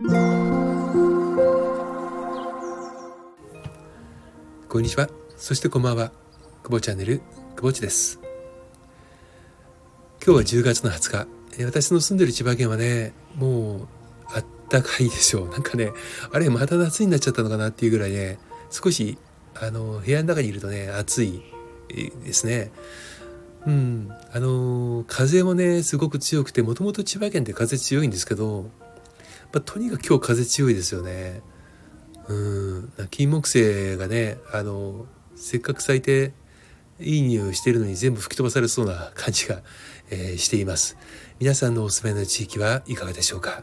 こんにちは。そしてこんばんは。久保チャンネル久保地です。今日は10月の20日私の住んでる千葉県はねもうあったかいでしょう。なんかねあれまた夏になっちゃったのかなっていうぐらいね少しあの部屋の中にいるとね暑いですね。うん、あの風もねすごく強くてもともと千葉県って風強いんですけど、まあ、とにかく今日風強いですよね。うん。金木犀がねあのせっかく咲いていい匂いしてるのに全部吹き飛ばされそうな感じが、えー、しています。皆さんのお住まいの地域はいかがでしょうか？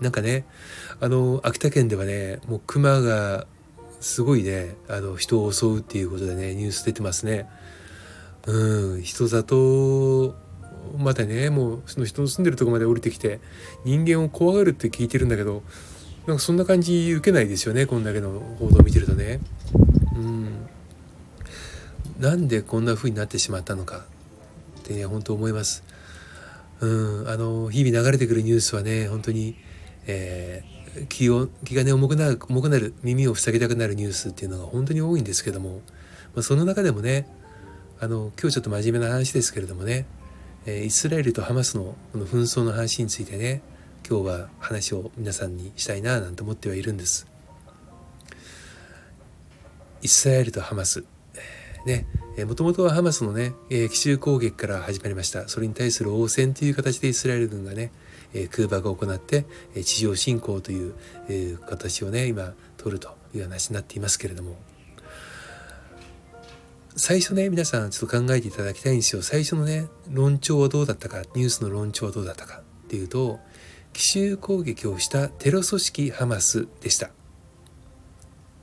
なんかねあの秋田県ではねもう熊がすごいねあの人を襲うっていうことでねニュース出てますね。うん。人里までねもうその人の住んでるとこまで降りてきて人間を怖がるって聞いてるんだけどなんかそんな感じ受けないですよねこんだけの報道を見てるとね。うん。なんでこんな風になってしまったのか。ってね本当思います。うん。あの日々流れてくるニュースはね本当に、えー、気を気がね重くなる重くなる耳を塞ぎたくなるニュースっていうのが本当に多いんですけども、まあ、その中でもねあの今日ちょっと真面目な話ですけれどもね、え、イスラエルとハマスのこの紛争の話についてね今日は話を皆さんにしたいななんて思ってはいるんです。イスラエルとハマス、ね、もともとはハマスのね、え奇襲攻撃から始まりました。それに対する応戦という形でイスラエル軍がね、え空爆を行って、え地上侵攻という、え形をね、今取るという話になっていますけれども、最初ね、皆さんちょっと考えていただきたいんですよ。最初のね、論調はどうだったか、ニュースの論調はどうだったかっていうと、奇襲攻撃をしたテロ組織ハマスでした。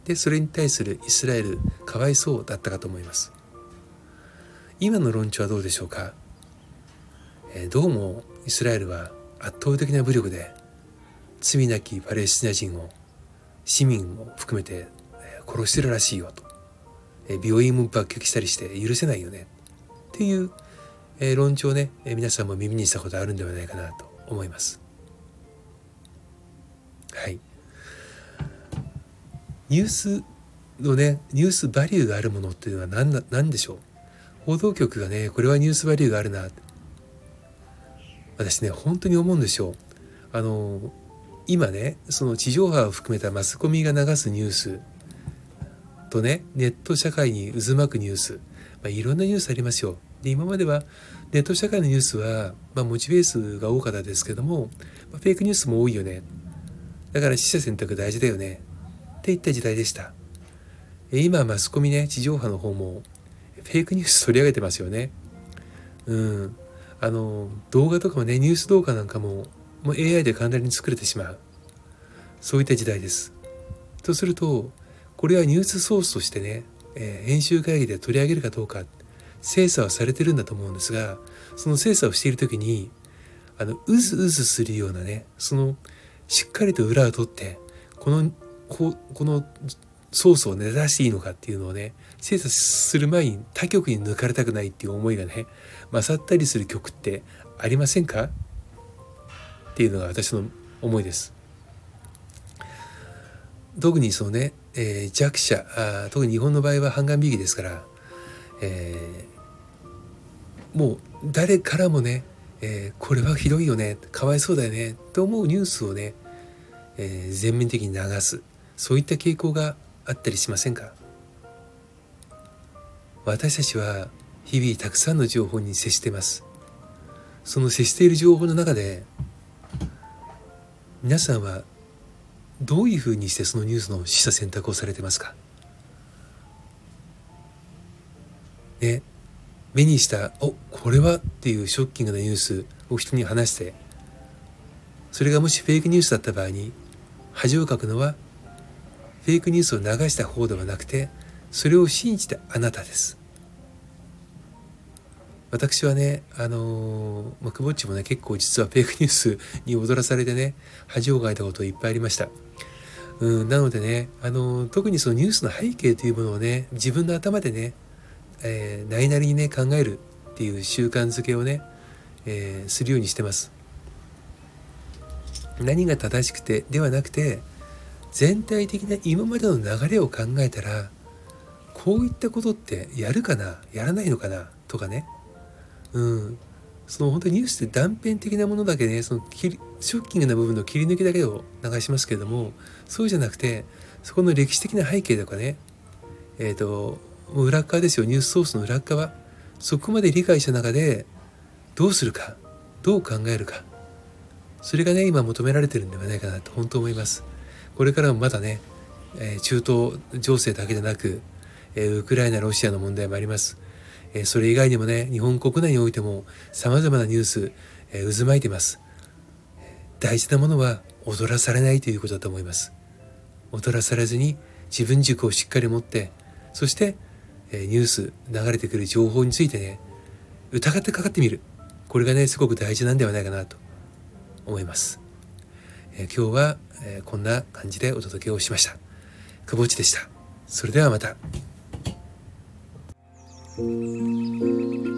でそれに対するイスラエルかわいそうだったかと思います。今の論調はどうでしょうか、えー、どうもイスラエルは圧倒的な武力で罪なきパレスチナ人を市民も含めて殺してるらしいよと。病院も爆撃したりして許せないよね。っていう論調をね皆さんも耳にしたことあるんではないかなと思います。はい。ニュースのねニュースバリューがあるものっていうのは何だ何でしょう？報道局がねこれはニュースバリューがあるな。私ね本当に思うんですよ。あの今ねその地上波を含めたマスコミが流すニュースとねネット社会に渦巻くニュース、まあ、いろんなニュースありますよ。で今まではネット社会のニュースは、まあ、モチベースが多かったですけども、まあ、フェイクニュースも多いよね。だから取捨選択大事だよね。っていった時代でした。今マスコミね地上波の方もフェイクニュース取り上げてますよね。うん。あの動画とかもねニュース動画なんかももう AI で簡単に作れてしまう。そういった時代です。とするとこれはニュースソースとしてね、えー、編集会議で取り上げるかどうか精査はされてるんだと思うんですがその精査をしている時にあのうずうずするようなねそのしっかりと裏を取ってこのここのソースをね出していいのかっていうのをね精査する前に他局に抜かれたくないっていう思いがね勝ったりする曲ってありませんか？っていうのが私の思いです。特にそのね、えー、弱者あ特に日本の場合は半眼美義ですから、えー、もう誰からもねえー、これはひどいよねかわいそうだよねと思うニュースをね、えー、全面的に流すそういった傾向があったりしませんか？私たちは日々たくさんの情報に接してます。その接している情報の中で皆さんはどういうふうにしてそのニュースの取捨選択をされてますか？ね目にした「おこれは」っていうショッキングなニュースを人に話してそれがもしフェイクニュースだった場合に恥をかくのはフェイクニュースを流した方ではなくてそれを信じたあなたです。私はね、あの、まあ、くぼっちもね、結構実はフェイクニュースに踊らされてね、恥をかいたこといっぱいありました。うん、なのでね、あの、特にそのニュースの背景というものをね、自分の頭でね、えー、ないなりにね考えるっていう習慣づけをね、えー、するようにしてます。何が正しくてではなくて全体的な今までの流れを考えたらこういったことってやるかなやらないのかなとかねうんその本当にニュースって断片的なものだけねそのショッキングな部分の切り抜きだけを流しますけれどもそうじゃなくてそこの歴史的な背景とかねえっ、ー、ともう裏側ですよ。ニュースソースの裏側。そこまで理解した中でどうするかどう考えるか。それがね今求められてるんではないかなと本当思います。これからもまだね、え、中東情勢だけでなく、え、ウクライナロシアの問題もあります。えそれ以外にもね日本国内においてもさまざまなニュース、え渦巻いてます。大事なものは踊らされないということだと思います。踊らされずに自分軸をしっかり持ってそして、えニュース流れてくる情報についてね疑ってかかってみる。これがねすごく大事なんではないかなと思います、え今日は、えこんな感じでお届けをしました。久保地でした。それではまた。Música